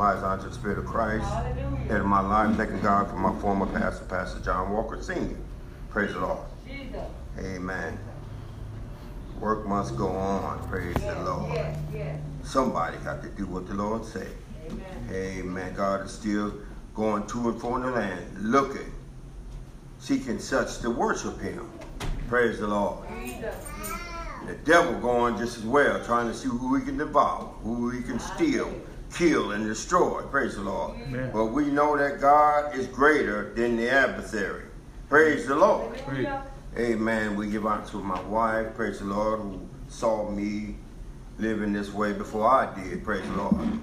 advise unto the Spirit of Christ. Head of my life, thanking God for my former pastor, Pastor John Walker Sr. Praise the Lord. Jesus. Amen. Work must go on. Praise Yes, the Lord. yes, yes. Somebody got to do what the Lord said. Amen. Amen. God is still going to and fro in the land, looking, seeking such to worship Him. Praise the Lord. Jesus. The devil going just as well, trying to see who he can devour, who he can steal, kill, and destroy. Praise the Lord. Amen. But we know that God is greater than the adversary. Praise the Lord. Hallelujah. Amen. We give honor to my wife, praise the Lord, who saw me living this way before I did, praise the Lord.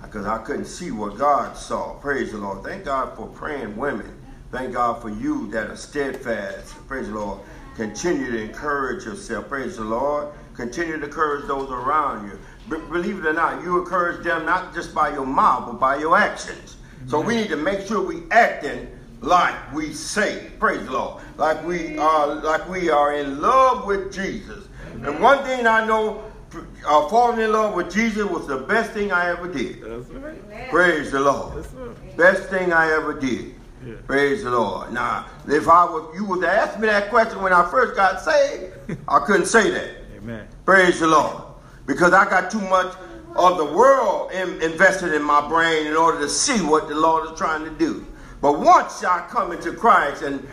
Because I couldn't see what God saw. Praise the Lord. Thank God for praying women. Thank God for you that are steadfast. Praise the Lord. Continue to encourage yourself. Praise the Lord. Continue to encourage those around you. B- believe it or not, you encourage them not just by your mouth, but by your actions. So we need to make sure we acting like we say. Praise the Lord. Like we are, like we are in love with Jesus. And one thing I know, uh, falling in love with Jesus was the best thing I ever did. That's right. Praise the Lord. Sir. Best thing I ever did. Yeah. Praise the Lord. Now, if I was, you would ask me that question when I first got saved, I couldn't say that. Amen. Praise the Lord. Because I got too much of the world in, invested in my brain in order to see what the Lord is trying to do. But once I come into Christ and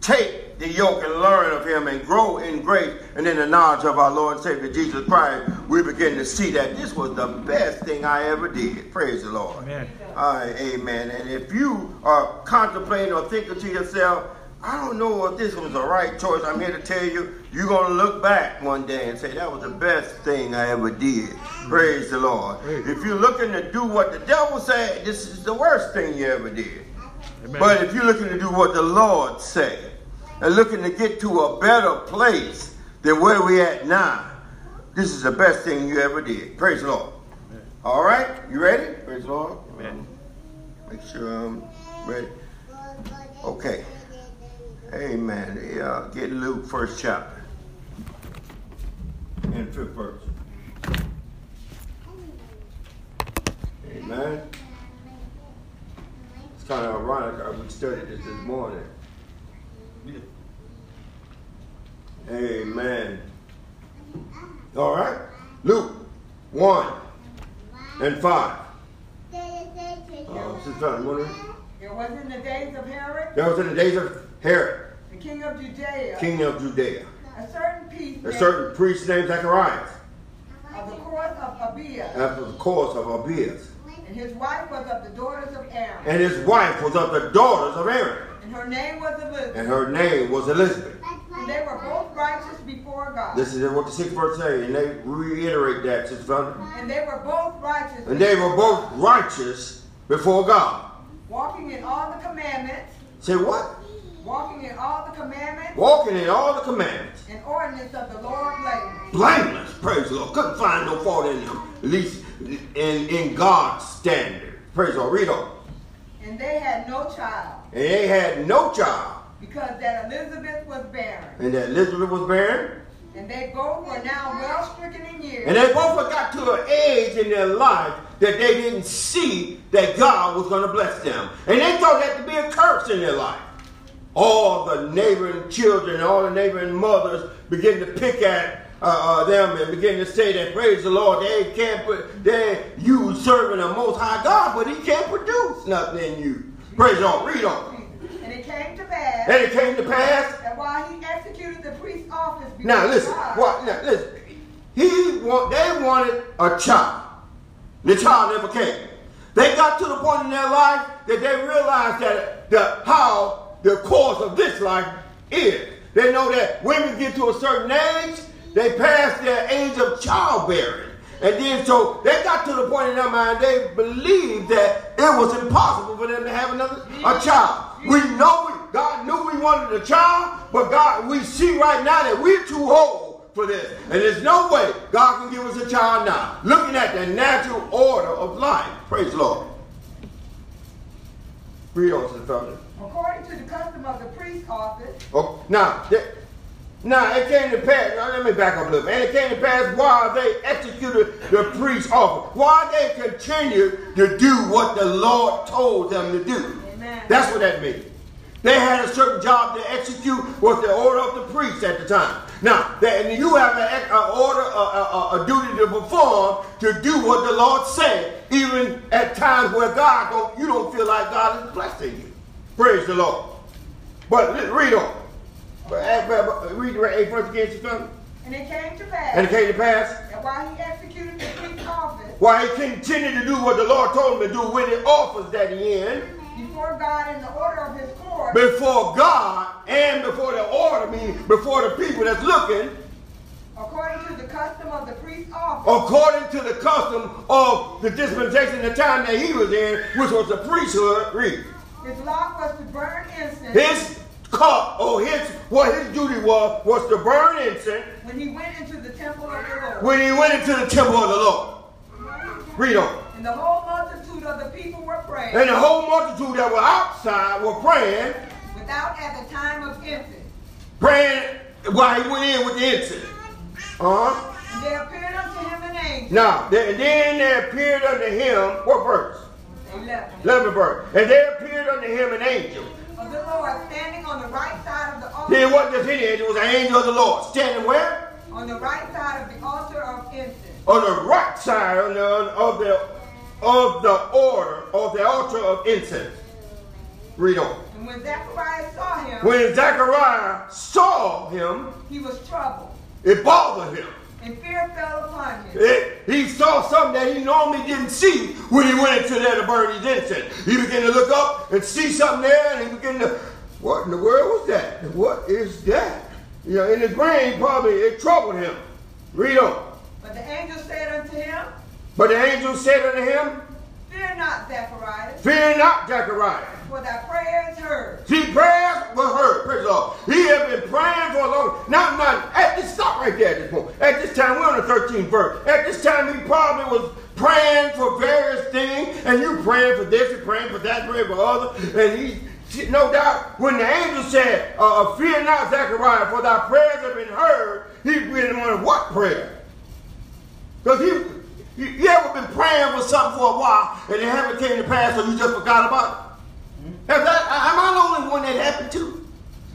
take the yoke and learn of him and grow in grace and in the knowledge of our Lord and Savior Jesus Christ, we begin to see that this was the best thing I ever did. Praise the Lord. Amen. Amen. And if you are contemplating or thinking to yourself, I don't know if this was the right choice, I'm here to tell you, you're going to look back one day and say, that was the best thing I ever did. Praise the Lord. If you're looking to do what the devil said, this is the worst thing you ever did. Amen. But if you're looking to do what the Lord said and looking to get to a better place than where we at now, this is the best thing you ever did. Praise the Lord. Amen. All right, you ready? Praise the Lord. Amen. Make sure I'm ready. Okay. Amen. Yeah, get Luke first chapter and fifth verse. Amen. It's kind of ironic. uh, We studied this this morning. Amen. All right. Luke 1 and 5. Uh, Sister Fallon, you? It was in the days of Herod, That was in the days of Herod, the king of Judea, king of Judea. a certain piece A certain priest named Zacharias, of the course of Abia, after the course of Abias. and his wife was of the daughters of Aaron, And his wife was of the daughters of Aaron, and her name was Elizabeth. and her name was Elizabeth. And they were both righteous before God. This is what the sixth verse says, and they reiterate that, Sister Fallon. And they were both righteous. And they were both righteous before God. walking in all the commandments, Say what? Walking in all the commandments Walking in all the commandments. and ordinance of the Lord blameless. Blameless, praise the Lord. Couldn't find no fault in them, at least in, in God's standard. Praise the Lord. Read on. And they had no child, And they had no child. because that Elizabeth was barren. And that Elizabeth was barren. And they both were now well stricken in years. And they both got to an age in their life that they didn't see that God was going to bless them. And they thought that to be a curse in their life. All the neighboring children, all the neighboring mothers begin to pick at uh, uh, them and begin to say that, praise the Lord, they can't put, they, you serving a most high God, but he can't produce nothing in you. Praise the Lord, read on. And it came to pass And it came to pass that while he executed the priest's office Now listen, God, what? Now listen. He want, they wanted a child. The child never came. They got to the point in their life that they realized that the how the course of this life is. They know that women get to a certain age, they pass their age of childbearing. And then so they got to the point in their mind they believed that it was impossible for them to have another a child. We know we, God knew we wanted a child, but God, we see right now that we're too old for this. And there's no way God can give us a child now. Looking at the natural order of life. Praise the Lord. Read on, Sister Felton. According to the custom of the priest's office, Oh, now, Now it came to pass. Now let me back up a little. And it came to pass while they executed the priest's office, while they continued to do what the Lord told them to do. Amen. That's what that means. They had a certain job to execute was the order of the priest at the time. Now, that, you have an order, a, a, a, duty to perform to do what the Lord said, even at times where God don't, you don't feel like God is blessing you. Praise the Lord. But read on. Eh, read the eight verse again, sister. And it came to pass. And it came to pass. That while he executed the priest's office. While he continued to do what the Lord told him to do with the office that he in. Before God in the order of his court. Before God and before the order, meaning before the people that's looking. According to the custom of the priest's office. According to the custom of the dispensation, the time that he was in, which was the priesthood. Read. His lot was to burn incense. His cup or his what his duty was was to burn incense. When he went into the temple of the Lord. When he went into the temple of the Lord. Read on. And the whole multitude of the people were praying. And the whole multitude that were outside were praying. Without at the time of incense. Praying while he went in with the incense. Uh-huh. And there appeared unto him an angel. Now, and then there appeared unto him, what verse? 11. 11 verse. And there appeared unto him an angel. Of the Lord standing on the right side of the altar. Then what does any angel? It was an angel of the Lord. Standing where? On the right side of the altar of incense. On the right side of the, of the, of the order, of the altar of incense. Read on. And when Zechariah saw him. When Zechariah saw him. He was troubled. It bothered him. And fear fell upon him. It, he saw something that he normally didn't see when he went into there to burn his incense. He began to look up and see something there, and he began to, what in the world was that? What is that? You know, in his brain, probably it troubled him. Read on. But the angel said unto him, But the angel said unto him, Fear not, Zechariah. Fear not, Zechariah. For prayer is heard. See, prayers were heard. Praise the Lord. He had been praying for a long Now, now, at this, stop right there at this point. At this time, we're on the 13th verse. At this time, he probably was praying for various things, and you praying for this, you praying for that, praying for other, and he, no doubt, when the angel said, uh, Fear not, Zechariah, for thy prayers have been heard, he really wanted what prayer? Because he, you, you ever been praying for something for a while and it haven't came to pass, so you just forgot about it? Have am I the only one that happened to?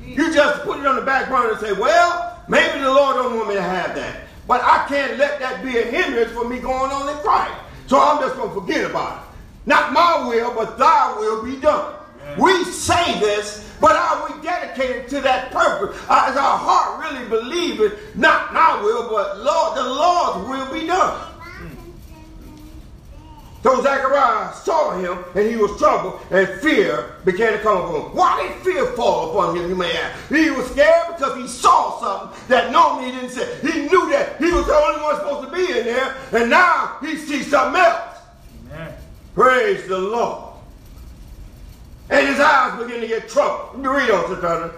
You just put it on the back burner and say, well, maybe the Lord don't want me to have that. But I can't let that be a hindrance for me going on in Christ. So I'm just going to forget about it. Not my will, but thy will be done. We say this, but are we dedicated to that purpose? Uh, is our heart really believing, not my will, but Lord, the Lord's will be done? So Zechariah saw him, and he was troubled, and fear began to come upon him. Why did fear fall upon him, you may ask? He was scared because he saw something that normally he didn't see. He knew that he was the only one supposed to be in there, and now he sees something else. Amen. Praise the Lord. And his eyes begin to get troubled. Read on, Sister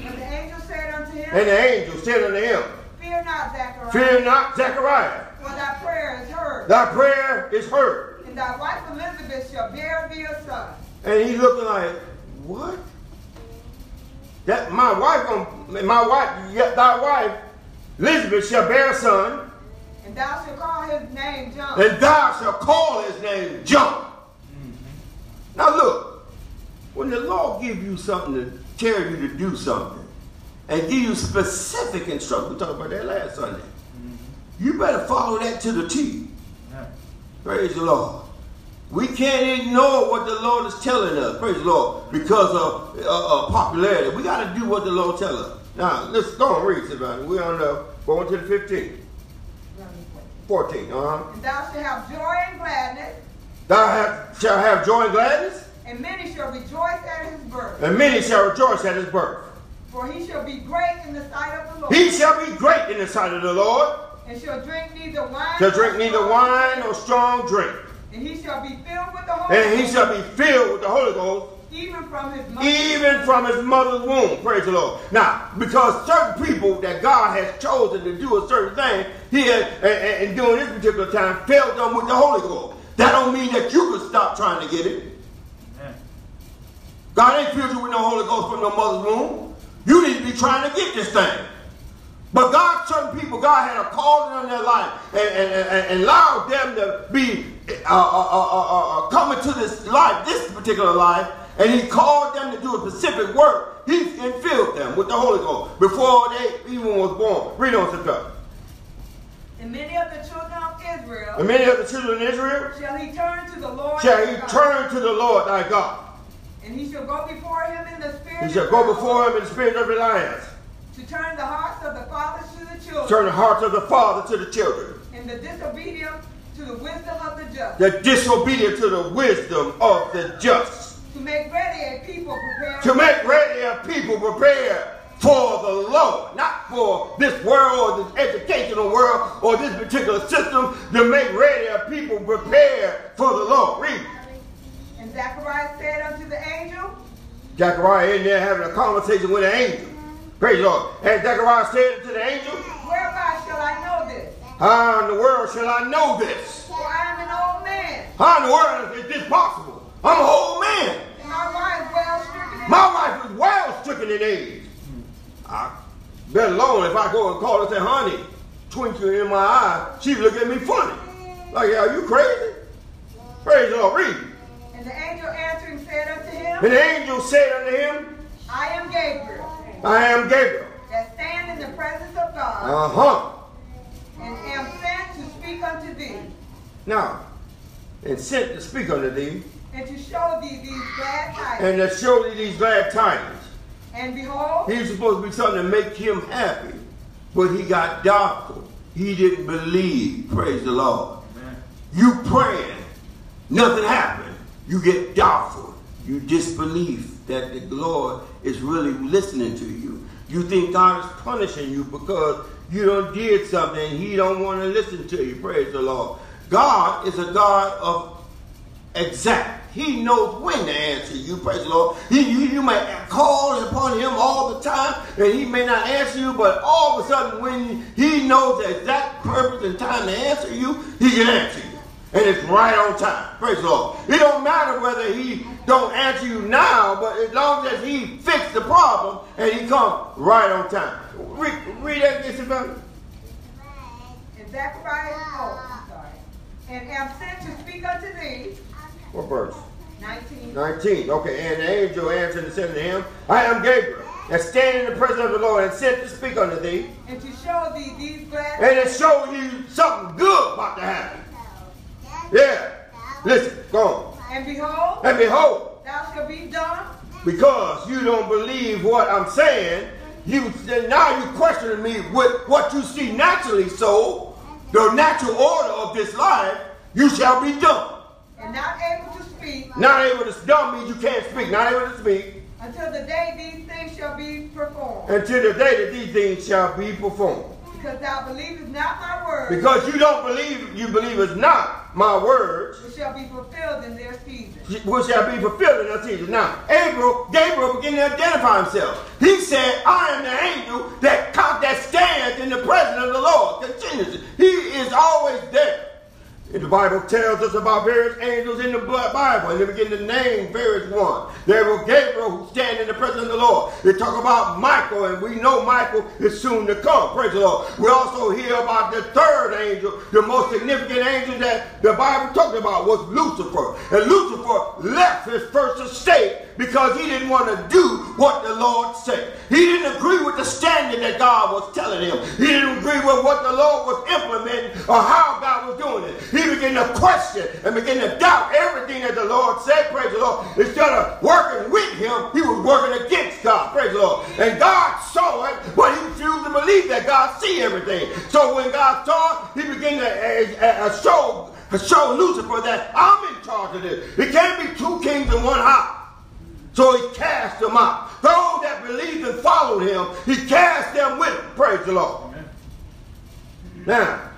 And the angel said unto him, And the angel said unto him, Fear not, Zechariah. Fear not, Zechariah. For thy prayer is heard. Thy prayer is heard. And thy wife Elizabeth shall bear thee a son. And he's looking like, what? That my wife, my wife, yet thy wife, Elizabeth shall bear a son. And thou shalt call his name John. And thou shalt call his name John. Mm-hmm. Now look, when the Lord give you something to tell you to do something, and give you specific instructions, we talked about that last Sunday. You better follow that to the T. Yeah. Praise the Lord. We can't ignore what the Lord is telling us. Praise the Lord. Because of uh, uh, popularity. We got to do what the Lord tells us. Now, let's go and read somebody. We're on the, going to the 15. 14, uh-huh. And thou shalt have joy and gladness. Thou have, shalt have joy and gladness. And many shall rejoice at his birth. And many shall rejoice at his birth. For he shall be great in the sight of the Lord. He shall be great in the sight of the Lord. And shall drink neither wine. Shall drink neither wine nor strong drink. And he shall be filled with the Holy And he shall be filled with the Holy Ghost. Even from his mother's Even from his mother's womb. Praise the Lord. Now, because certain people that God has chosen to do a certain thing, he has, and, and during this particular time, filled them with the Holy Ghost. That don't mean that you can stop trying to get it. God ain't filled you with no Holy Ghost from no mother's womb. You need to be trying to get this thing. But God, certain people, God had a calling on their life and, and, and, and allowed them to be uh, uh, uh, uh, coming to this life, this particular life, and He called them to do a specific work. He filled them with the Holy Ghost before they even was born. Read on, sister. And many of the children of Israel And many of the children of Israel shall he turn to the Lord shall he turn to the Lord thy God. And he shall go before him in the spirit He shall of go before him in the spirit of reliance. to turn the hearts of the fathers to the children Turn the hearts of the father to the children. and the disobedient to the wisdom of the just The disobedient to the wisdom of the just. to make ready a people prepared To make ready a people prepared for the Lord, not for this world or this educational world or this particular system, to make ready a people prepared for the Lord. Read. and Zacharias said unto the angel Zechariah in there having a conversation with an angel. Praise the Lord. And Zechariah said to the angel, whereby shall I know this How in the world shall I know this? for I am an old man How in the world is this possible? I'm an old man. and my wife well stricken in My wife is well stricken in age. I, let alone if I go and call her and say, honey, twinkle in my eye, she look at me funny. Like, are you crazy? Praise the Lord. Read. and the angel answering said unto him And the angel said unto him, I am Gabriel I am Gabriel. that stand in the presence of God Uh-huh. and am sent to speak unto thee Now, and sent to speak unto thee, and to show thee these glad tidings. and to show thee these glad tidings. And behold, He was supposed to be something to make him happy, but he got doubtful. He didn't believe. Praise the Lord. You praying, nothing happened. You get doubtful. You disbelieve that the Lord is really listening to you. You think God is punishing you because you don't did something He don't want to listen to you. Praise the Lord. God is a God of exact. He knows when to answer you, praise the Lord. He, you, you may call upon him all the time, and he may not answer you, but all of a sudden, when he knows the exact purpose and time to answer you, he can answer you. And it's right on time. Praise the Lord. It don't matter whether he don't answer you now, but as long as he fixed the problem and he come right on time. Read, read that, Isabel. and Zacharias, oh, I'm sorry, and am sent to speak unto thee, What verse? 19, 19. Okay, and the angel answered and said to him, I am Gabriel, and stand in the presence of the Lord, and sent to speak unto thee, and to show thee these glad and to show you something good about to happen. Yeah. Listen, go on. And behold, And behold, thou shalt be done, because you don't believe what I'm saying, you now you're questioning me with what you see naturally so, the natural order of this life, you shall be dumb. and not able to speak, Not able to dumb means you can't speak, not able to speak. until the day these things shall be performed. until the day that these things shall be performed. Because thou believest not my words, Because you don't believe, you believe it's not my words, which shall be fulfilled in their season. which shall be fulfilled in their season. Now, Gabriel, Gabriel began to identify himself. He said, I am the angel that, that stands in the presence of the Lord continuously. He is always there. The Bible tells us about various angels in the Bible, and they begin to name various ones. There was Gabriel who stand in the presence of the Lord. They talk about Michael, and we know Michael is soon to come. Praise the Lord. We also hear about the third angel, the most significant angel that the Bible talked about was Lucifer. And Lucifer left his first estate because he didn't want to do what the Lord said. He that God was telling him. He didn't agree with what the Lord was implementing or how God was doing it. He began to question and began to doubt everything that the Lord said, praise the Lord. Instead of working with him, he was working against God, praise the Lord. And God saw it, but he refused to believe that God see everything. So when God saw it, he began to uh, uh, show, show Lucifer that I'm in charge of this. It can't be two kings in one house. So he cast them out. Those that believed and followed him, he cast them with him. Praise the Lord. Now,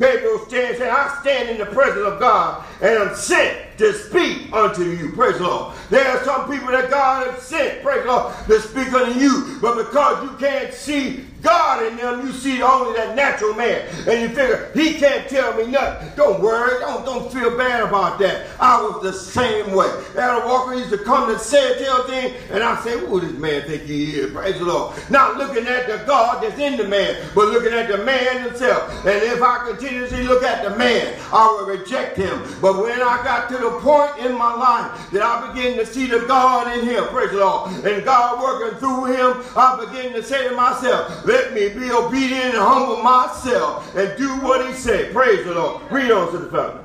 Gabriel stands saying, I stand in the presence of God and I'm sent to speak unto you. Praise the Lord. There are some people that God has sent, praise the Lord, to speak unto you. But because you can't see God in them, you see only that natural man. And you figure, he can't tell me nothing. Don't worry, don't, don't feel bad about that. I was the same way. Adam Walker used to come to say tell thing, and I say, who this man think he is? Praise the Lord. Not looking at the God that's in the man, but looking at the man himself. And if I continuously look at the man, I will reject him. But when I got to the point in my life that I begin to see the God in him, praise the Lord, and God working through him, I begin to say to myself, let me be obedient and humble myself and do what he said. Praise the Lord. Read on to the family.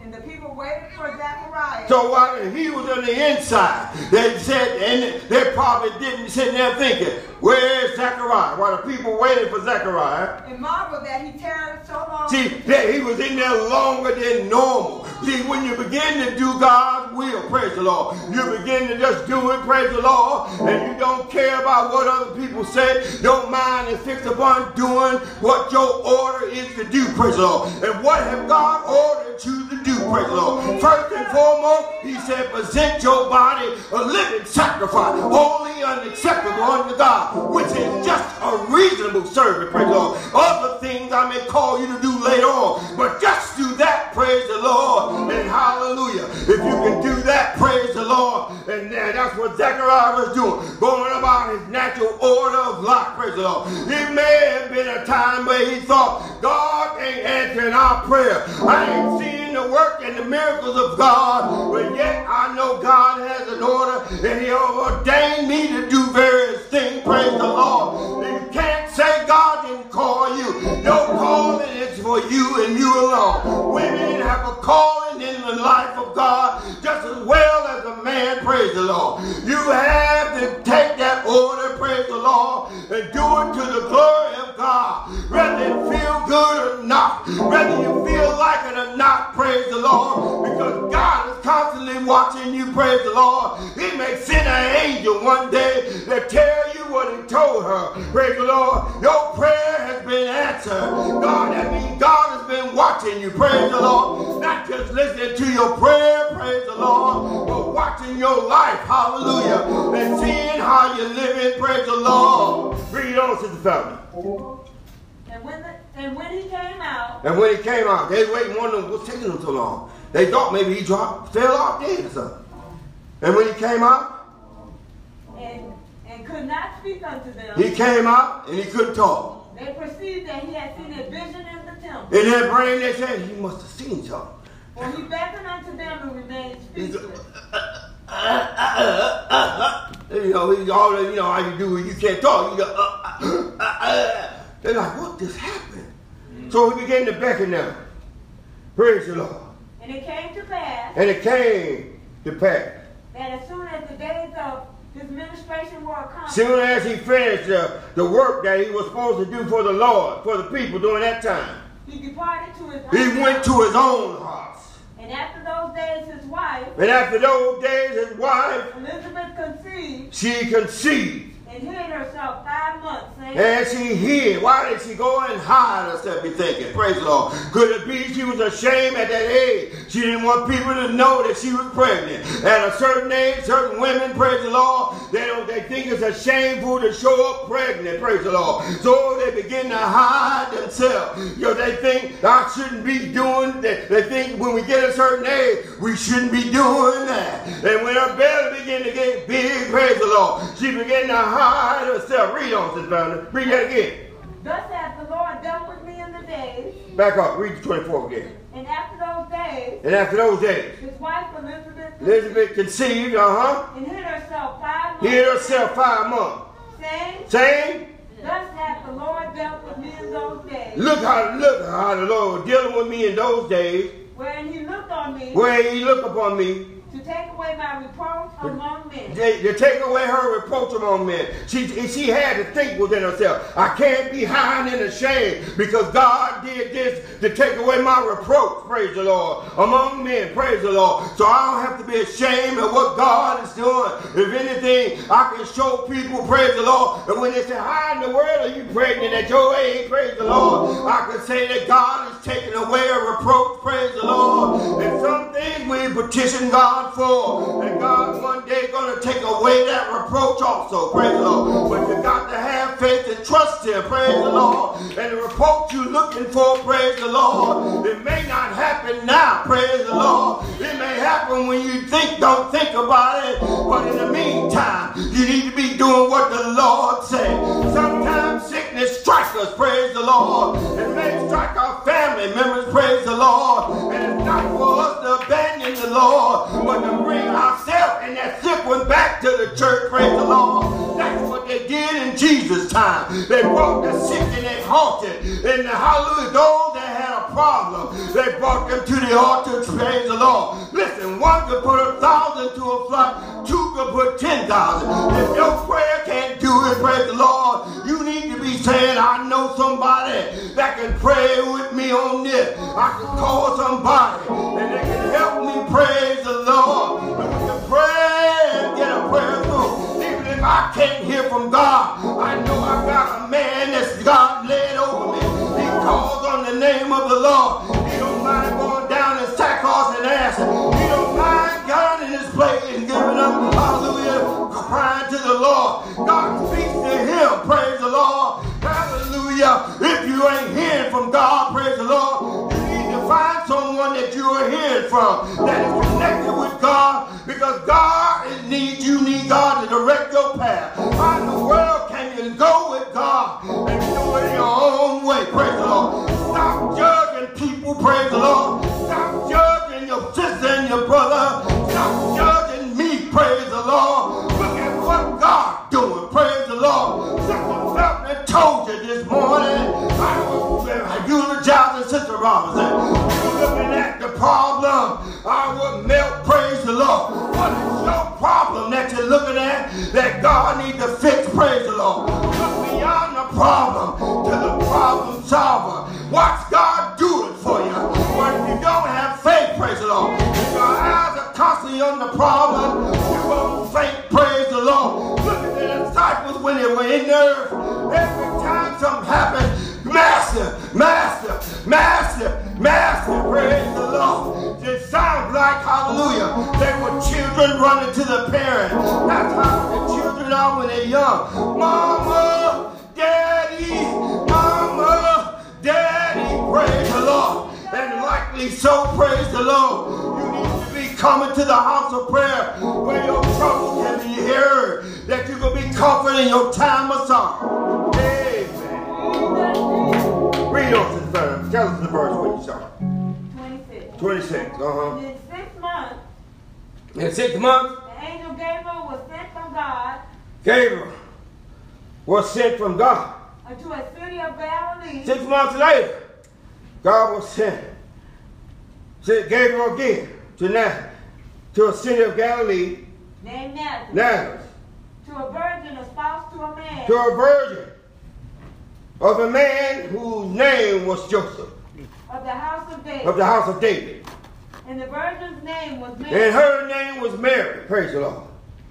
And the people waited for Zechariah. So while he was on the inside, they said, and they probably didn't sit there thinking, where's Zechariah? While the people waited for Zechariah. And marvel that he tarried so long. See, that he was in there longer than normal. See, when you begin to do God's will, praise the Lord, you begin to just do it, praise the Lord, and you don't care about what other people say. Don't mind and fix upon doing what your order is to do, praise the Lord. And what have God ordered you to do, praise the Lord? First and foremost, he said, present your body a living sacrifice, holy and acceptable unto God, which is just a reasonable service, praise the Lord. Other things I may call you to do later on, but just do that, praise the Lord and hallelujah. If you can do that, praise the Lord. And that's what Zechariah was doing, going about his natural order of life, praise the Lord. It may have been a time where he thought, God ain't answering our prayer. I ain't seeing the work and the miracles of God, but yet I know God has an order and he ordained me to do various things, praise the Lord. You can't say God didn't call you. Your calling is for you and you alone. Women have a calling in the life of God just as well as a man, praise the Lord. You have to take that order, praise the Lord, and do it to the glory of God. Whether it feel good or not, whether you feel like it or not, praise the Lord, because God is constantly watching you, praise the Lord. He may send an angel one day to tell you what he told her. Praise the Lord. Your prayer has been answered. God, that means God has been watching you, praise the Lord. Not just listening to your prayer, praise the Lord, but watching your life, hallelujah, and seeing how you're living, praise the Lord. Read on, Sister Family. And when, the, and when he came out, And when he came out, they waiting, wondering what's taking him so long. They thought maybe he dropped, fell off dead or something. And when he came out, and could not speak unto them, he came out and he couldn't talk. they perceived that he had seen a vision in the temple. In their brain, they said he must have seen something. For he beckoned unto them and remained He's, speechless. you know, he all that, you know how you do it. You can't talk. You go, uh, uh, uh, uh. They're like, what just happened? So he began to beckon them. Praise the Lord. And it came to pass And it came to pass. that as soon as the days of his ministration were accomplished, Soon as he finished the, the work that he was supposed to do for the Lord, for the people during that time, he departed to his he went to his own house. And after those days, his wife, And after those days, his wife, Elizabeth, conceived she conceived. And hid herself five months, And she hid. Why did she go and hide herself, be thinking? Praise the Lord. Could it be she was ashamed at that age? She didn't want people to know that she was pregnant. At a certain age, certain women, praise the Lord, they don't they think it's a shameful to show up pregnant, praise the Lord. So they begin to hide themselves. You they think I shouldn't be doing that. They think when we get a certain age, we shouldn't be doing that. And when her belly began to get big, praise the Lord, she began to hide herself. Read on, Sister. Read that again. Thus hath the Lord dealt with me in the days, Back up. Read the 24 again. and after those days, And after those days, his wife Elizabeth, Elizabeth conceived, uh-huh, and hid herself five months, hid herself five months. saying, Saying, Thus hath the Lord dealt with me in those days, look how look how the Lord dealing with me in those days, wherein he looked on me where he looked upon me to take away my reproach among men. to, to take away her reproach among men. She, she had to think within herself, I can't be hiding in the shame because God did this to take away my reproach, praise the Lord, among men, praise the Lord. So I don't have to be ashamed of what God is doing. If anything, I can show people, praise the Lord, and when they say, how in the world are you pregnant at your age, praise the Lord, I can say that God is taking away a reproach, praise the Lord. And some things we petition God for. And God one day gonna take away that reproach also. Praise the Lord. But you got to have faith and trust Him. Praise the Lord. And the reproach you're looking for, praise the Lord. It may not happen now. Praise the Lord. It may happen when you think, don't think about it. But in the meantime, you need to be doing what the Lord said. Sometimes sickness strikes us. Praise the Lord. It may strike our family members. Praise the Lord. And it's not for us to abandon They brought the sick and they halted. And the hallelujah, those that had a problem, they brought them to the altar. To praise the Lord. Listen, one could put a thousand to a flock, two could put ten thousand. If your prayer can't do it, praise the Lord, you need to be saying, I know somebody that can pray with me on this. I can call somebody and they can help me praise the Lord. If I can't hear from God, I know I got a man that's God led over me. He calls on the name of the Lord. He don't mind going down in sackcloth and ashes. He don't mind going in his place and giving up, hallelujah, crying to the Lord. God speaks to him, praise the Lord. Hallelujah. If you ain't hearing from God, praise the Lord, find someone that you are hearing from that is connected with God because God needs you need God to direct your path. How in the world can you go with God and do it your own way? Praise the Lord. Stop judging people, praise the Lord. Stop judging your sister and your brother. Stop judging me, praise the Lord. Look at what God doing, praise the Lord. Felton told you this morning. I was eulogizing Sister Robinson. Looking at the problem. I would melt, praise the Lord. What is your problem that you're looking at that God needs to fix, praise the Lord? Look beyond the problem to the problem solver. Running to the parents. That's how the children are when they're young. Mama, Daddy, Mama, Daddy, praise the Lord. And likely so, praise the Lord. You need to be coming to the house of prayer where your trouble can be heard, that you can be comforted in your time of sorrow. Amen. Read us this verse. Tell us the verse when you saw. 26. 26. Uh-huh. In six months, In the angel Gabriel was sent from God Gabriel was sent from God. unto a city of Galilee Six months later, God was sent. Sent Gabriel again to Nazareth, to a city of Galilee, named Nazareth, Nazareth, to a virgin espoused to a man to a virgin of a man whose name was Joseph of the house of David. of the house of David. And the virgin's name was And her name was Mary. Praise the Lord.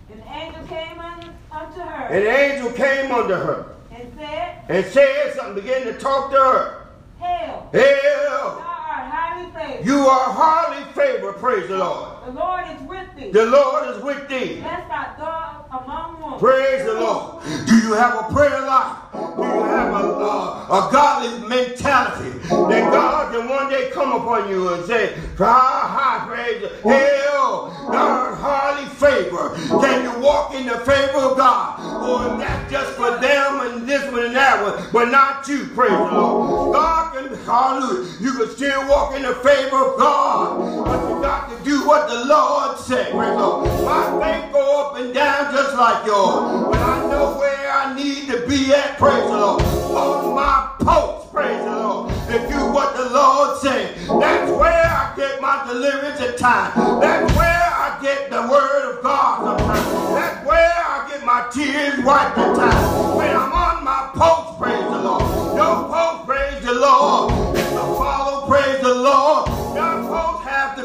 And the angel came un- unto her And the angel came unto her and said, and said something, began to talk to her. Hail, Hail, thou art highly favored. you are highly favored. Praise the Lord. The Lord is with thee. The Lord is with thee. Blessed art thou among women. Praise the Lord. Do you have a prayer life? Do you have a, a, a godly mentality that God can one day come upon you and say, High, high, praise, hail, God, highly favor. Can you walk in the favor of God? Oh, or is that just for them and this one and that one, but not you, praise the Lord. God can, hallelujah, you can still walk in the favor of God, but you got to do what the Lord said, praise the Lord. My faith go up and down just like yours, but I know where I need to be at, praise the Lord. On my post, praise the Lord. To do what the Lord said. That's where I get my deliverance at times. That's where I get the word of God sometimes. That's where I get my tears wiped at times. When I'm on my post, praise the Lord. Your post, praise the Lord. Is to follow, praise the Lord. Your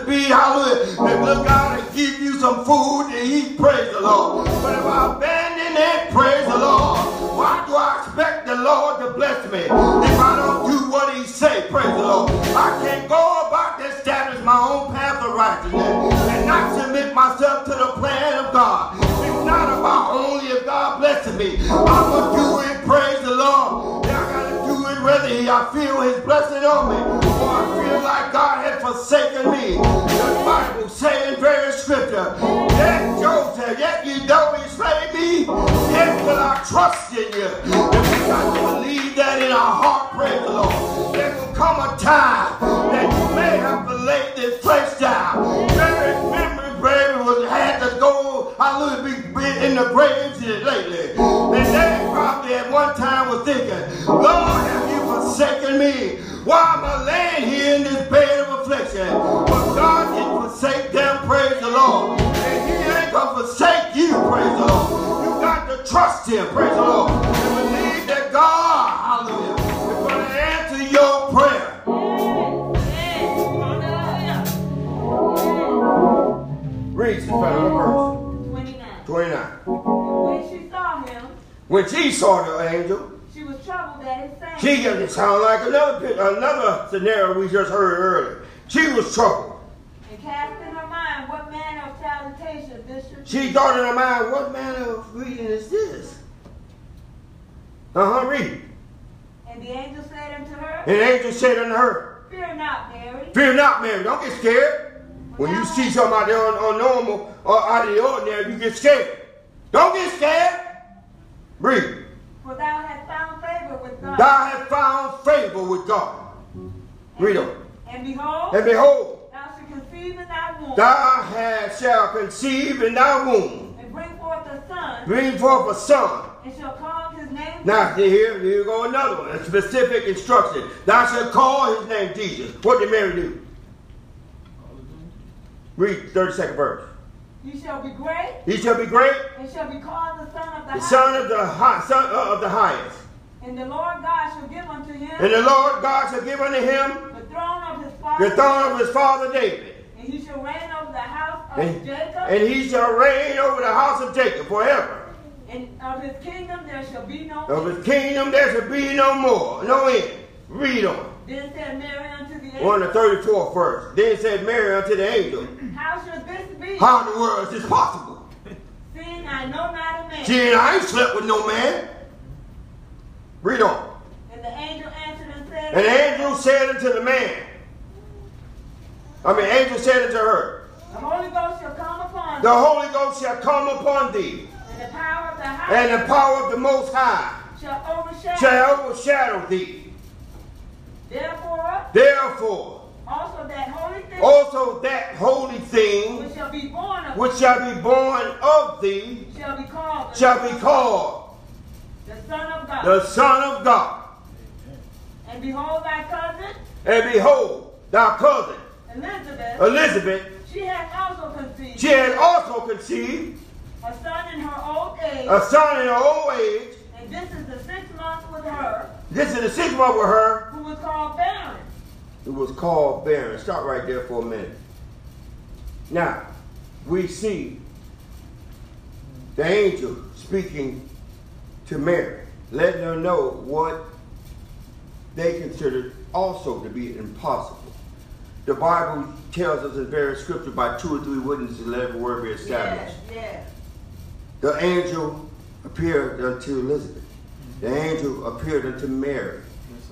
be. Hallelujah. That look God and give you some food to eat. Praise the Lord. But if I abandon it, praise the Lord. Why do I expect the Lord to bless me? If I don't do what he say, praise the Lord. I can't go about this establish my own path of righteousness and not submit myself to the plan of God. It's not about only if God blesses me. I'm going to do it, praise the Lord. I feel his blessing on me or I feel like God has forsaken me. The Bible saying very scripture. Yet said, yet you don't slay me, yet will I trust in you. And we got to believe that in our heart, praise the Lord. There will come a time that you may have to lay this place down. Mary, Mary, Mary was had to go, hallelujah, be in the graves lately. And they probably at one time was thinking, Lord, have you forsaken me? Why am I laying here in this bed of affliction? But God didn't forsake them, praise the Lord. And He ain't gonna forsake you, praise the Lord. You got to trust Him, praise the Lord. And believe that God, hallelujah, is gonna answer your prayer. Read the verse. 29. 29. When she saw him, When she saw the angel, she was troubled at his saying. she it sound like another another scenario we just heard earlier. She was troubled. and cast in her mind what manner of salutation this should She thought in her mind, what manner of reading is this? Uh-huh, read. And the angel said unto her, And the angel said unto her, Fear not, Mary. Fear not, Mary. Don't get scared. When you see something out there on, on normal or out of the ordinary, you get scared. Don't get scared. Read. For thou hast found favor with God. Thou hast found favor with God. Read on. And behold, And behold, thou shalt conceive in thy womb, thou hast shall conceive in thy womb, and bring forth a son, bring forth a son. and shall call his name. Now here, here you go another one. A specific instruction. Thou shalt call his name Jesus. What did Mary do? Read 32nd verse. He shall be great, He shall be great, and shall be called the Son of the, the Highest. son of the high, son uh, of the highest. And the Lord God shall give unto him And the Lord God shall give unto him the throne of his father, the throne of his father David. and he shall reign over the house of And, Jacob, and he shall reign over the house of Jacob forever. and of his kingdom there shall be no Of end. his kingdom there shall be no more, no end. Read on. Then said Mary unto On angel, the 34th verse. Then said Mary unto the angel, How shall this be, How in the world is this possible? seeing I know not a man? See, I ain't slept with no man. Read on. And the angel answered and said, And the angel said unto the man, I mean, angel said unto her, The Holy Ghost shall come upon The thee, Holy Ghost shall come upon thee, and the power of the high and the power of the Most High shall overshadow. shall overshadow thee. Therefore, Therefore, also that holy thing also that holy thing which shall be born of which shall be born of thee shall be called the, shall be called the Son of God. the Son of God. and behold, thy cousin And behold, thy cousin Elizabeth, Elizabeth, she hath also conceived she had also conceived a son in her old age, a son in her old age. and this is the sixth month with her, This is the sixth month with her. Was called barren. It was called barren. Stop right there for a minute. Now, we see the angel speaking to Mary, letting her know what they considered also to be impossible. The Bible tells us in various scriptures by two or three witnesses, let every word be established. Yes, yes. The angel appeared unto Elizabeth. The angel appeared unto Mary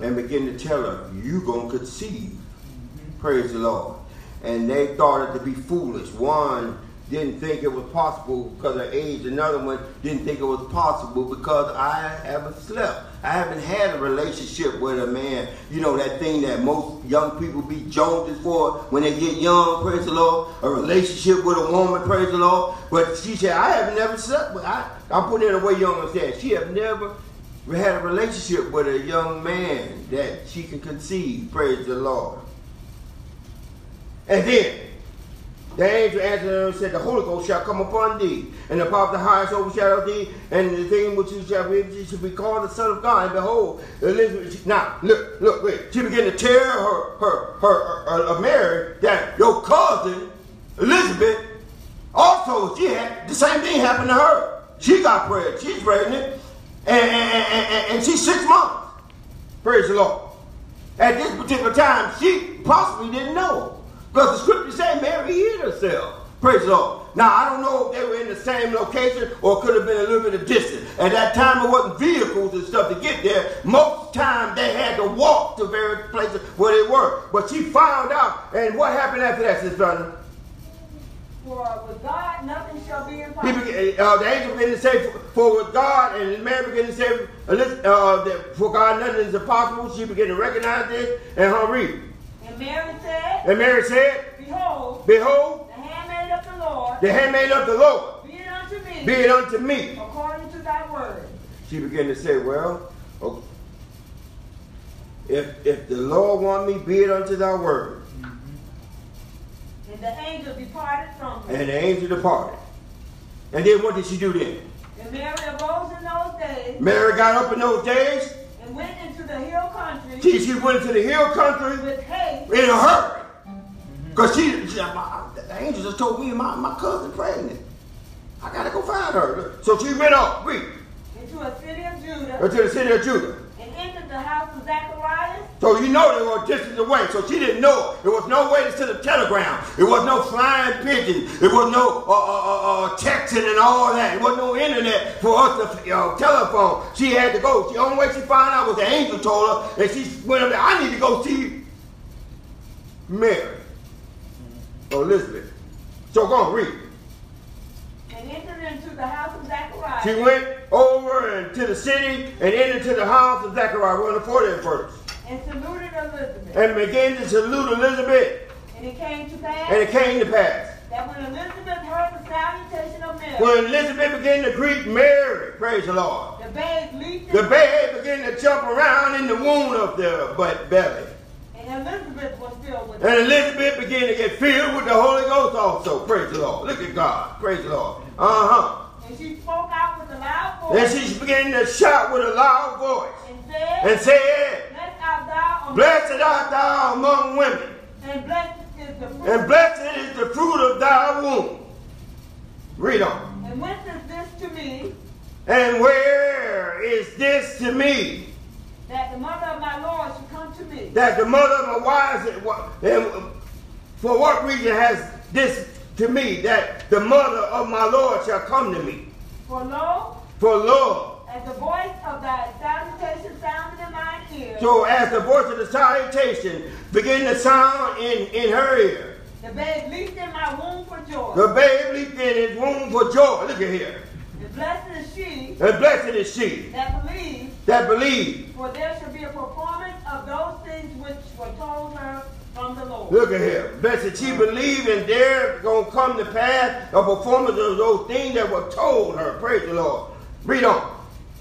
and begin to tell her, You gonna conceive. Praise the Lord. And they thought it to be foolish. One didn't think it was possible because of age. Another one didn't think it was possible because I haven't slept. I haven't had a relationship with a man. You know, that thing that most young people be joneses for when they get young, praise the Lord. A relationship with a woman, praise the Lord. But she said, I have never slept with I I put it away young and said, she have never had a relationship with a young man that she can conceive, praise the Lord. And then the angel answered her and said, The Holy Ghost shall come upon thee, and the power of the highest overshadow thee, and the thing which you shall be, you shall be called the Son of God. And behold, Elizabeth, she- now look, look, wait. She began to tell her, her, her, her, uh, Mary that your cousin Elizabeth also she had the same thing happened to her. She got pregnant. She's pregnant, and, and, she's six months. Praise the Lord. At this particular time, she possibly didn't know. Because the scripture say Mary hid herself. Praise the Lord. Now, I don't know if they were in the same location or could have been a little bit of distance. At that time, it wasn't vehicles and stuff to get there. Most time, they had to walk to various places where they were. But she found out, and what happened after that, Sister Brother? For with God, nothing shall be impossible. Began, uh, the angel began to say, for with God, and Mary began to say, uh, that for God nothing is impossible. She began to recognize this and her read. And Mary said, And Mary said, Behold, Behold, the handmaid of the Lord, the handmaid of the Lord, be it unto me, be it unto me. according to thy word. She began to say, Well, okay, if if the Lord want me, be it unto thy word. And the angel departed from her. And the angel departed. And then what did she do then? And Mary arose in those days Mary got up in those days. and went into the hill country She, she went into the hill country with haste in a hurry. Because she, she my, the angel just told me my, my cousin pregnant. I got to go find her. So she went off, read, into a city of Judah into the city of Judah. And entered the house of Zacharias So you know they were a distance away. So she didn't know. There was no way to send a telegram. It was no flying pigeon. It was no uh, uh, uh, uh, texting and all that. It was no internet for us to uh, telephone. She had to go. The only way she found out was the angel told her, and she went up there. I need to go see Mary or Elizabeth. So go on, read. And entered into the house of Zacharias She went over into the city and entered into the house of Zechariah. We're in the 40th verse. and saluted Elizabeth. And began to salute Elizabeth. And it came to pass And it came to pass. that when Elizabeth heard the salutation of Mary, When Elizabeth began to greet Mary, praise the Lord, the babe leaped the babe began to jump around in the womb of the butt belly. and Elizabeth was filled with And Elizabeth began to get filled with the Holy Ghost also. Praise the Lord. Look at God. Praise the Lord. Uh-huh. And she spoke out with a loud voice. And she began to shout with a loud voice and said, and said, Blessed art thou among Blessed art thou among women, and blessed is the fruit. and blessed is the fruit of thy womb. Read on. And whence is this to me And where is this to me? that the mother of my Lord should come to me? that the mother of my wives, and for what reason has this to me, that the mother of my Lord shall come to me? For lo, For lo, as the voice of thy salutation sounded in mine ear, so as the voice of the salutation began to sound in, in her ear, the babe leaped in my womb for joy. the babe leaped in his womb for joy. Look at here. And blessed is she And blessed is she that believes, that believes. for there shall be a performance of those things which were told her the Lord. Look at here. Blessed she believed, and there gonna come to pass a performance of those things that were told her. Praise the Lord. Read on.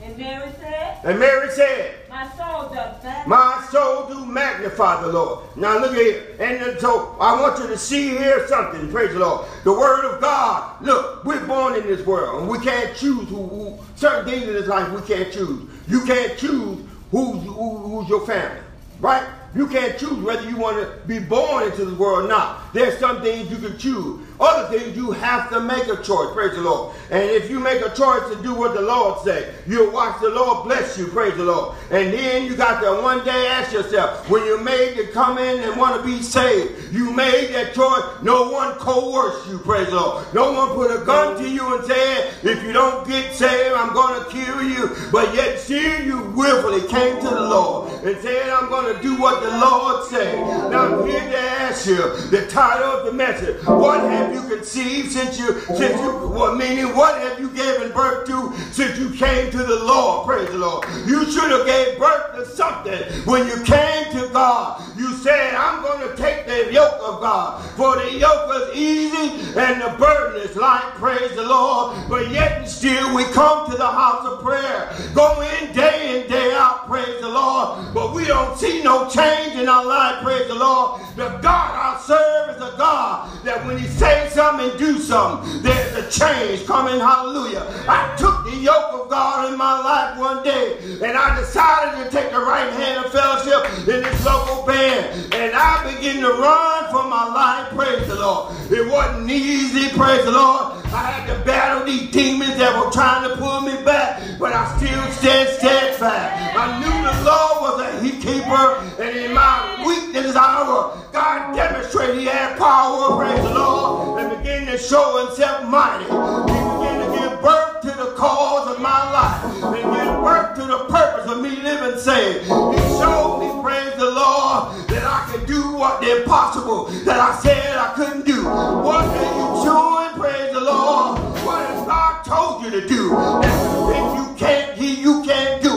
And Mary said, And Mary said, My soul doth magnify. My soul do magnify the Lord. Now look at here. And so I want you to see here something. Praise the Lord. The word of God. Look, we're born in this world and we can't choose who, who certain things in this life we can't choose. You can't choose who's, who, who's your family. Right? You can't choose whether you want to be born into the world or not. There's some things you can choose. Other things you have to make a choice. Praise the Lord. And if you make a choice to do what the Lord say, you'll watch the Lord bless you. Praise the Lord. And then you got to one day ask yourself, when you made to come in and want to be saved, you made that choice. No one coerced you. Praise the Lord. No one put a gun to you and said, if you don't get saved, I'm going to kill you. But yet still you willfully came to the Lord and said, I'm going to do what the Lord said. Now I'm here to ask you the title of the message. What have you conceived since you, since you, what meaning, what have you given birth to since you came to the Lord? Praise the Lord. You should have gave birth to something when you came to God. You said, I'm going to take the yoke of God. For the yoke is easy and the burden is light. Praise the Lord. But yet and still we come to the house of prayer. Go in day in, day out. Praise the Lord. But we don't see no change in our life. Praise the Lord. The God I serve is a God that when he says something and do something, there's a change coming. Hallelujah. I took the yoke of God in my life one day and I decided to take the right hand of fellowship in this local band. And I began to run for my life. Praise the Lord. It wasn't easy. Praise the Lord. I had to battle these demons that were trying to pull me back, but I still stand steadfast. I knew the Lord was a heat keeper, and in my weakness hour, God demonstrated He had power. Praise the Lord, and began to to show himself mighty. He began to give birth to the cause of my life. And give birth to the purpose of me living saved. He showed me, praise the Lord, that I could do what the impossible that I said I couldn't do. What are you doing, praise the Lord? What has God told you to do? If you can't, he, you can't do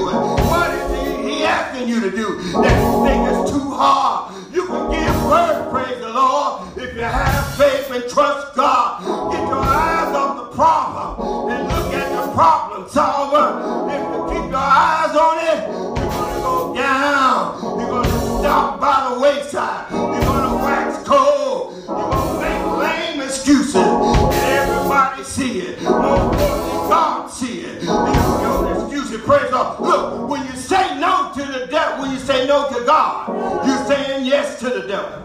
do? That you think is too hard. You can give birth, praise the Lord, if you have faith and trust God. Get your eyes on the problem and look at the problem solver. If you keep your eyes on it, you're going to go down. You're going to stop by the wayside. You're going to wax cold. You're going to make lame excuses. And everybody see it. More God see it. Praise God. Look, when you say no to the devil, when you say no to God, you're saying yes to the devil.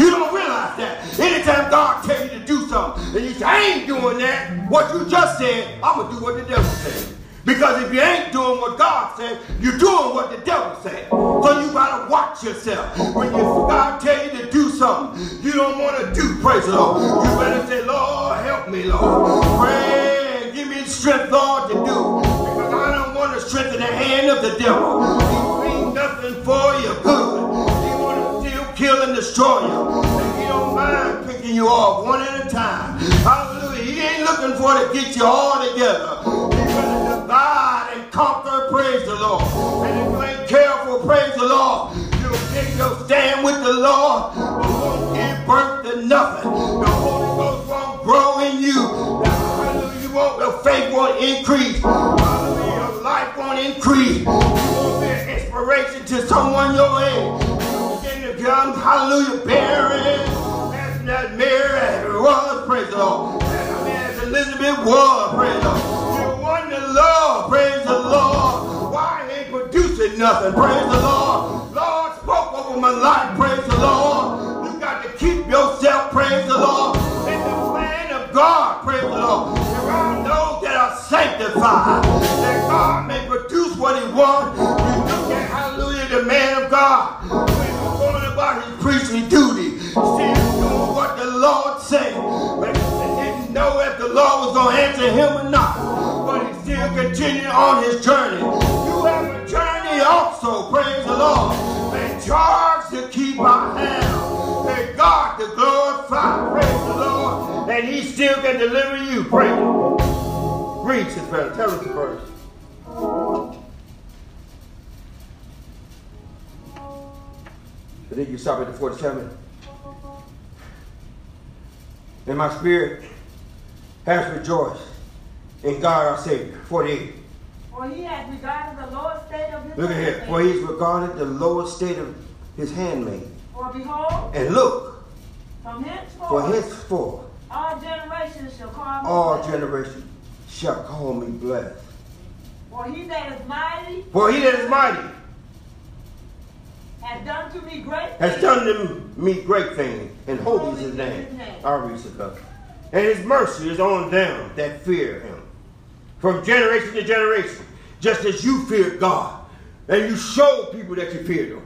You don't realize that. Anytime God tell you to do something, and you say, I ain't doing that, what you just said, I'm going to do what the devil said. Because if you ain't doing what God said, you're doing what the devil said. So you gotta watch yourself. When you, God tell you to do something you don't want to do, praise the Lord. You better say, Lord, help me, Lord. Pray give me strength, Lord, to do. Because I don't want to strengthen the hand of the devil. He mean nothing for you good. He want to steal, kill, and destroy you. And he don't mind picking you off one at a time. Hallelujah. He ain't looking for to get you all together. He's going to divide and conquer, praise the Lord. And if you ain't careful, praise the Lord, you'll take your stand with the Lord, but won't give birth to nothing. The Holy Ghost won't grow in you. Hallelujah. You won't, your faith won't increase. Life won't increase. You won't be an inspiration to someone your age. You begin to become, hallelujah, barren. As that Mary was, praise the Lord. As Elizabeth was, praise the Lord. You won the Lord, praise the Lord. Why ain't producing nothing, praise the Lord. Lord spoke over my life, praise the Lord. You got to keep yourself, praise the Lord, God, praise the Lord. Around those that are sanctified, that God may produce what He wants. You look at, hallelujah, the man of God, he's going about his priestly duty, still doing what the Lord said. But he didn't know if the Lord was going to answer him or not. But he still continued on his journey. You have a journey also, praise the Lord. And charge to keep our hands. And God to glorify, praise the Lord. And he still can deliver you, praise the Lord. Read, Sister Brother. Tell us the verse. I think you stop at the 47. And my spirit has rejoiced in God our Savior. 48. For he has regarded the lower state of his Look at here. handmaid. For he's regarded the lower state of his handmaid. For behold, And look, from for henceforth henceforth all generations shall call me all blessed. generations shall call me blessed. For he that is mighty For he that is mighty has done to me great has done to me great things, and holy is his name. I'll read it up. And his mercy is on them that fear him. From generation to generation, just as you fear God, and you show people that you fear him.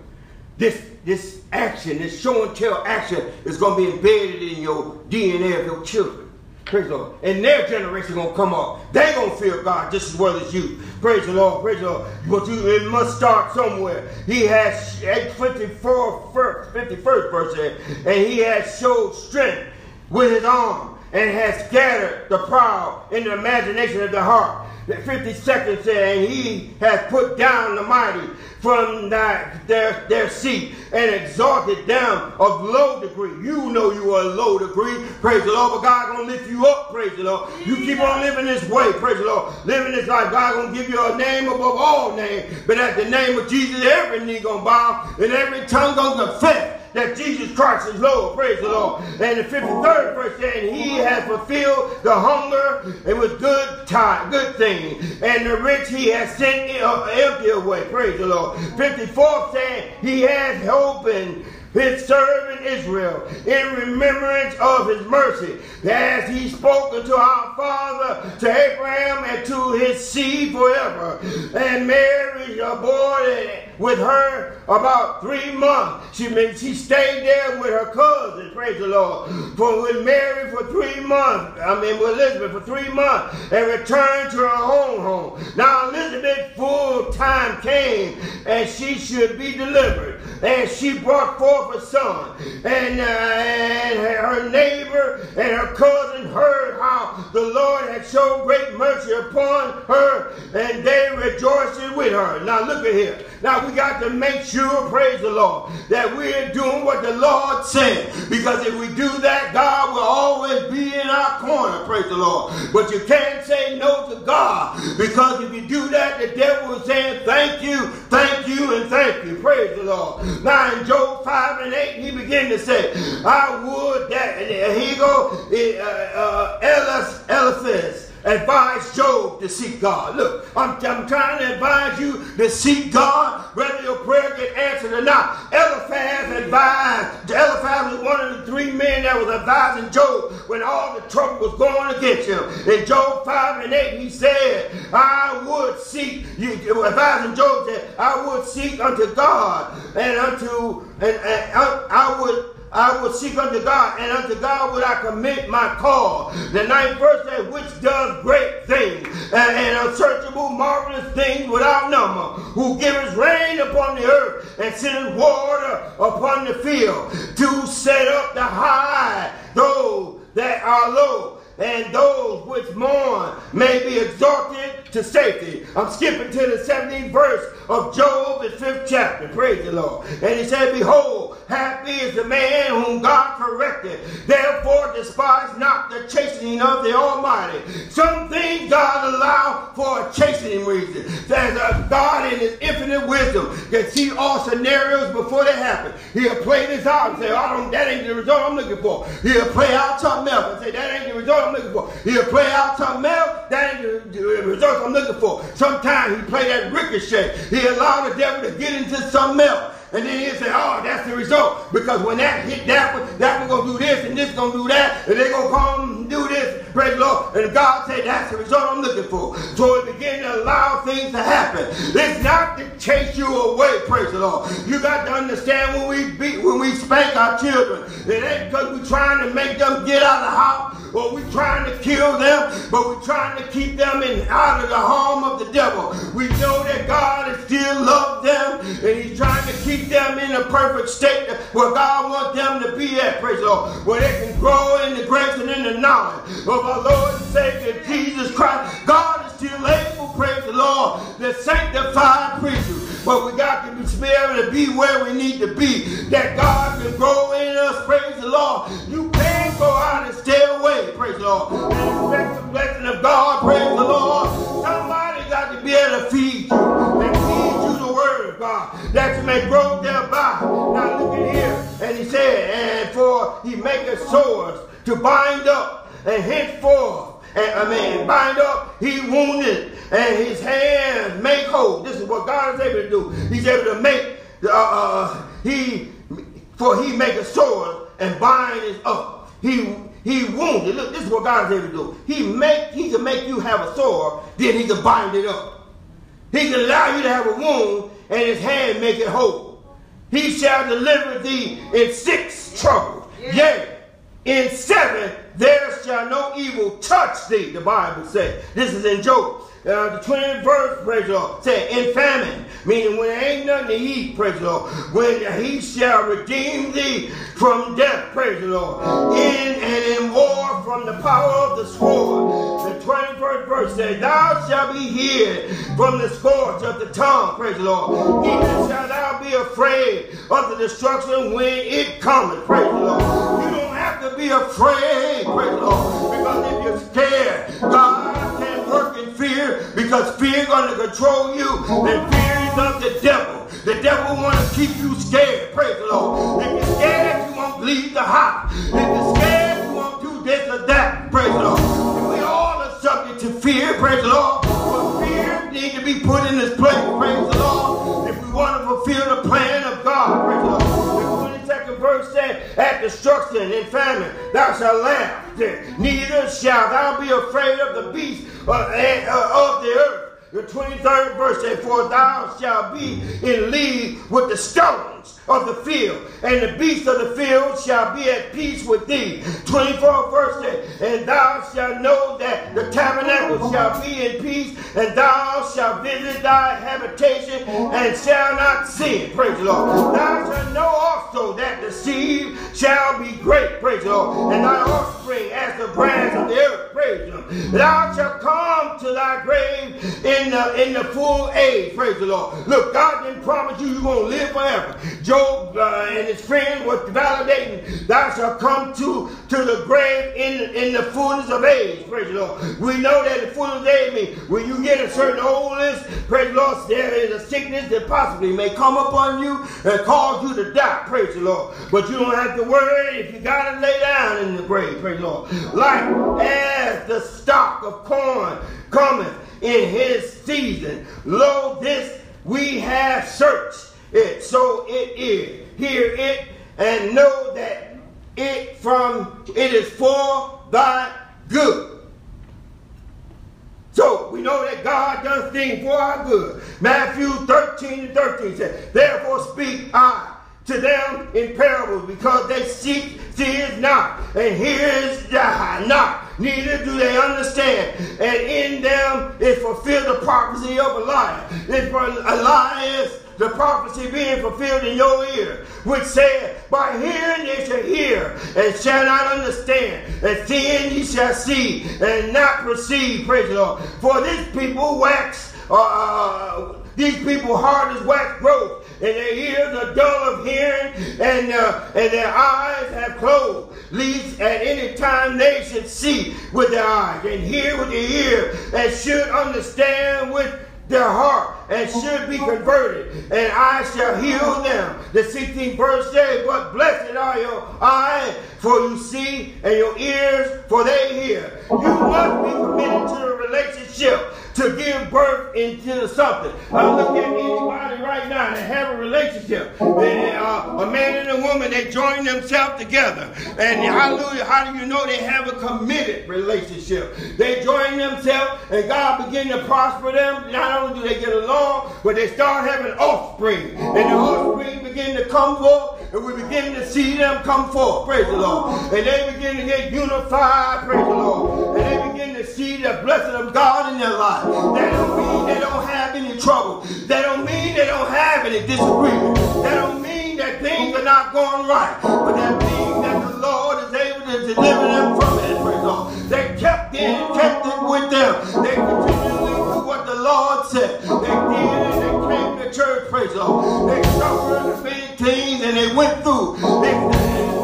This, this action, this show and tell action is going to be embedded in your DNA of your children. Praise the Lord. And their generation gonna come up. They gonna fear God just as well as you. Praise the Lord. Praise the Lord. But you, it must start somewhere. He has at 54 first, 51st verse there, and he has showed strength with his arm and has scattered the proud in the imagination of the heart. The 52nd said, and he has put down the mighty from thy, their, their seat and exalted them of low degree. You know you are low degree. Praise the Lord. But God gonna lift you up. Praise the Lord. You keep on living this way. Praise the Lord. Living this life. God gonna give you a name above all names. But at the name of Jesus, every knee gonna bow and every tongue gonna confess that Jesus Christ is Lord. Praise the Lord. And the 53rd verse saying, He has fulfilled the hunger and with good time, good thing. And the rich he has sent empty away. Praise the Lord. 54th saying, He has opened his servant Israel in remembrance of his mercy, as he spoke unto our father, to Abraham, and to his seed forever. And Mary aborted with her about three months. She she stayed there with her cousin, praise the Lord, for with Mary for three months. I mean with Elizabeth for three months and returned to her own home. Now Elizabeth full time came and she should be delivered. And she brought forth a son. And, uh, and her neighbor and her cousin heard how the Lord had shown great mercy upon her, and they rejoiced with her. Now look at here. Now we got to make sure, praise the Lord, that we're doing what the Lord said. Because if we do that, God will always be in our corner, praise the Lord. But you can't say no to God. Because if you do that, the devil is saying, thank you, thank you, and thank you. Praise the Lord. Now in Job 5 and 8, he began to say, I would that, and he go, uh, uh, Eliphaz, advise Job to seek God. Look, I'm, I'm trying to advise you to seek God, whether your prayer get answered or not. Eliphaz advised, Eliphaz was one of the three men that was advising Job when all the trouble was going against him. In Job 5 and 8, he said, I would seek, you, advising Job said, I would seek unto God and unto, and, and uh, I would I will seek unto God, and unto God will I commit my cause. The ninth verse says, which does great things and, and unsearchable, marvelous things without number, who giveth rain upon the earth and sendeth water upon the field, to set up the high those that are low and those which mourn may be exalted to safety. I'm skipping to the 17th verse of Job, the fifth chapter. Praise the Lord. And he said, Behold, happy is the man whom God corrected. Therefore, despise not the chastening of the Almighty. Some things God allow for a chastening reason. There's a God in his infinite wisdom can see all scenarios before they happen. He'll play this out and say, oh, I don't, that ain't the result I'm looking for. He'll play out something else and say, that ain't the result I'm looking for. He'll play out something else, that ain't the, result I'm looking for. Sometimes he play that ricochet. He allow the devil to get into something else. And then he'll say, oh, that's the result. Because when that hit that one, that one gonna do this and this gonna do that, and they gonna come do this, praise the Lord. And God said, that's the result I'm looking for. So he begin to allow things to happen. It's not to chase you away, praise the Lord. You got to understand when we beat, when we spank our children, it ain't because we're trying to make them get out of the house or we're trying to kill them, but we're trying to keep them in out of the harm of the devil. We know that God is still loves them, and He's trying to keep them in a perfect state where God wants them to be at, praise the Lord, where they can grow in the grace and in the knowledge of our Lord and Savior Jesus Christ. God is still able, praise the Lord, to sanctify preachers. But we got to be able to be where we need to be. That God can grow in us. Praise the Lord. You can't go out and stay away. Praise the Lord. And expect the blessing of God. Praise the Lord. Somebody got to be able to feed you. And feed you the word of God. That you may grow thereby. Now look at here. And he said, and for he maketh sores to bind up and henceforth and I mean, bind up, he wounded, and his hands make whole. This is what God is able to do. He's able to make, uh, uh, he, for he make a sword and bind it up. He he wounded. Look, this is what God is able to do. He make he can make you have a sore, then he can bind it up. He can allow you to have a wound, and his hand make it whole. He shall deliver thee in six troubles. Yeah. Yea, in seven there shall no evil touch thee, the Bible says. This is in Job. Uh, the 20th verse, praise the Lord, say, in famine, meaning when there ain't nothing to eat, praise the Lord, when he shall redeem thee from death, praise the Lord, in and in war from the power of the sword. The 21st verse says, Thou shalt be hid from the scourge of the tongue, praise the Lord. Neither shalt thou be afraid of the destruction when it cometh, praise the Lord. To be afraid, praise the Lord, because if you're scared, God can't work in fear, because fear going to control you, and fear is of the devil. The devil want to keep you scared, praise the Lord. If you're scared, you won't leave the house. If you're scared, you won't do this or that, praise the Lord. And we all are subject to fear, praise the Lord. But fear needs to be put in its place, praise the Lord. If we want to fulfill the plan of God, praise the Lord verse said, At destruction and famine thou shalt laugh, neither shalt thou be afraid of the beast uh, of the earth the 23rd verse says, For thou shalt be in league with the stones of the field, and the beasts of the field shall be at peace with thee. 24th verse And thou shalt know that the tabernacle shall be in peace, and thou shalt visit thy habitation, and shall not sin. Praise the Lord. Thou shalt know also that the seed shall be great. Praise the Lord. And thy offspring as the branch of the earth. Praise. Thou shalt come to thy grave in the in the full age. Praise the Lord. Look, God didn't promise you you're going to live forever. Job uh, and his friend was validating, thou shalt come to, to the grave in, in the fullness of age. Praise the Lord. We know that the fullness of age means when you get a certain oldness, praise the Lord, there is a sickness that possibly may come upon you and cause you to die. Praise the Lord. But you don't have to worry if you got to lay down in the grave. Praise the Lord. Like as the stock of corn cometh in his season, lo, this we have searched it. So it is. Hear it and know that it from it is for thy good. So we know that God does things for our good. Matthew 13 and 13 says, Therefore speak I to them in parables, because they seek, see it not, and hear it not, neither do they understand. And in them is fulfilled the prophecy of Elias. It's for Elias the prophecy being fulfilled in your ear, which said, By hearing ye shall hear, and shall not understand, and seeing ye shall see, and not perceive. Praise the Lord. For these people wax, uh, uh, these people hard as wax growth, and their ears are dull of hearing, and, uh, and their eyes have closed. lest at any time they should see with their eyes, and hear with their ear, and should understand with their heart and should be converted, and I shall heal them. The 16th verse says, But blessed are your eyes, for you see, and your ears, for they hear. You must be committed to the relationship to give birth into something. I look at anybody right now that have a relationship. They, uh, a man and a woman, they join themselves together. And hallelujah, how do you know they have a committed relationship? They join themselves and God begin to prosper them. Not only do they get along, but they start having offspring. And the offspring begin to come forth and we begin to see them come forth. Praise the Lord. And they begin to get unified. Praise the Lord. And they begin to see the blessing of God in their life. That don't mean they don't have any trouble. That don't mean they don't have any disagreement. That don't mean that things are not going right. But that means that the Lord is able to deliver them from it. They kept it, kept it with them. They continually do what the Lord said. They did and they came to church. Praise the Lord. They suffered big things and they went through. They,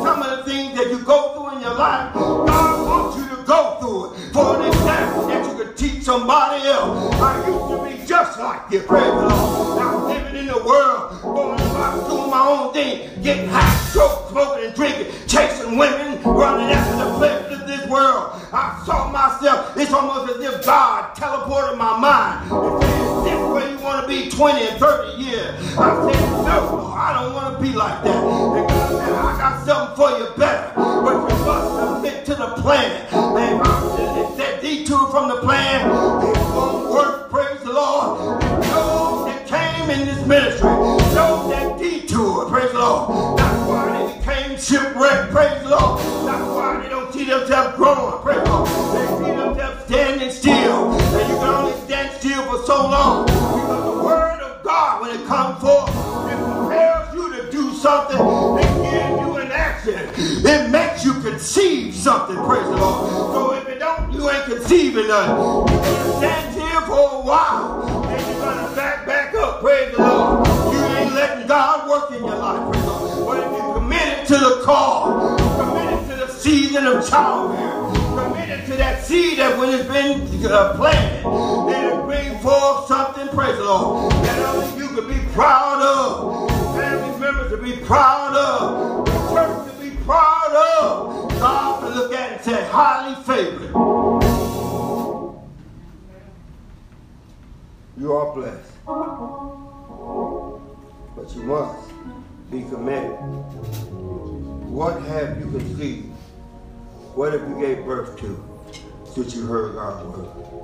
some of the things that you go through in your life, God wants you to go through it for an example that you teach somebody else. I used to be just like you, praise the Lord. Now living in the world, going about doing my own thing, getting high, stroke, smoking and drinking, chasing women, running after the pleasures of this world. I saw myself, it's almost as if God teleported my mind way you want to be 20 and 30 years. I said, no, I don't want to be like that. And God said, I got something for you better. But you must submit to the plan. That's why they don't see themselves growing, praise the Lord. They see themselves standing still. And you can only stand still for so long. Because the word of God, when it comes forth, it prepares you to do something. It gives you an action. It makes you conceive something, praise the Lord. So if it don't, you ain't conceiving nothing. Going to stand here for a while. Then you're to back, back up, praise the Lord. You ain't letting God work in your life, praise the Lord. But if you're committed to the call, the season of childbearing, committed to that seed that when it's been uh, planted, it'll bring forth something, praise the Lord, that only you could be proud of. Family members to be proud of. The church to be proud of. God to look at and say, highly favored. You are blessed. But you must be committed. What have you conceived? What have you gave birth to since you heard God's word?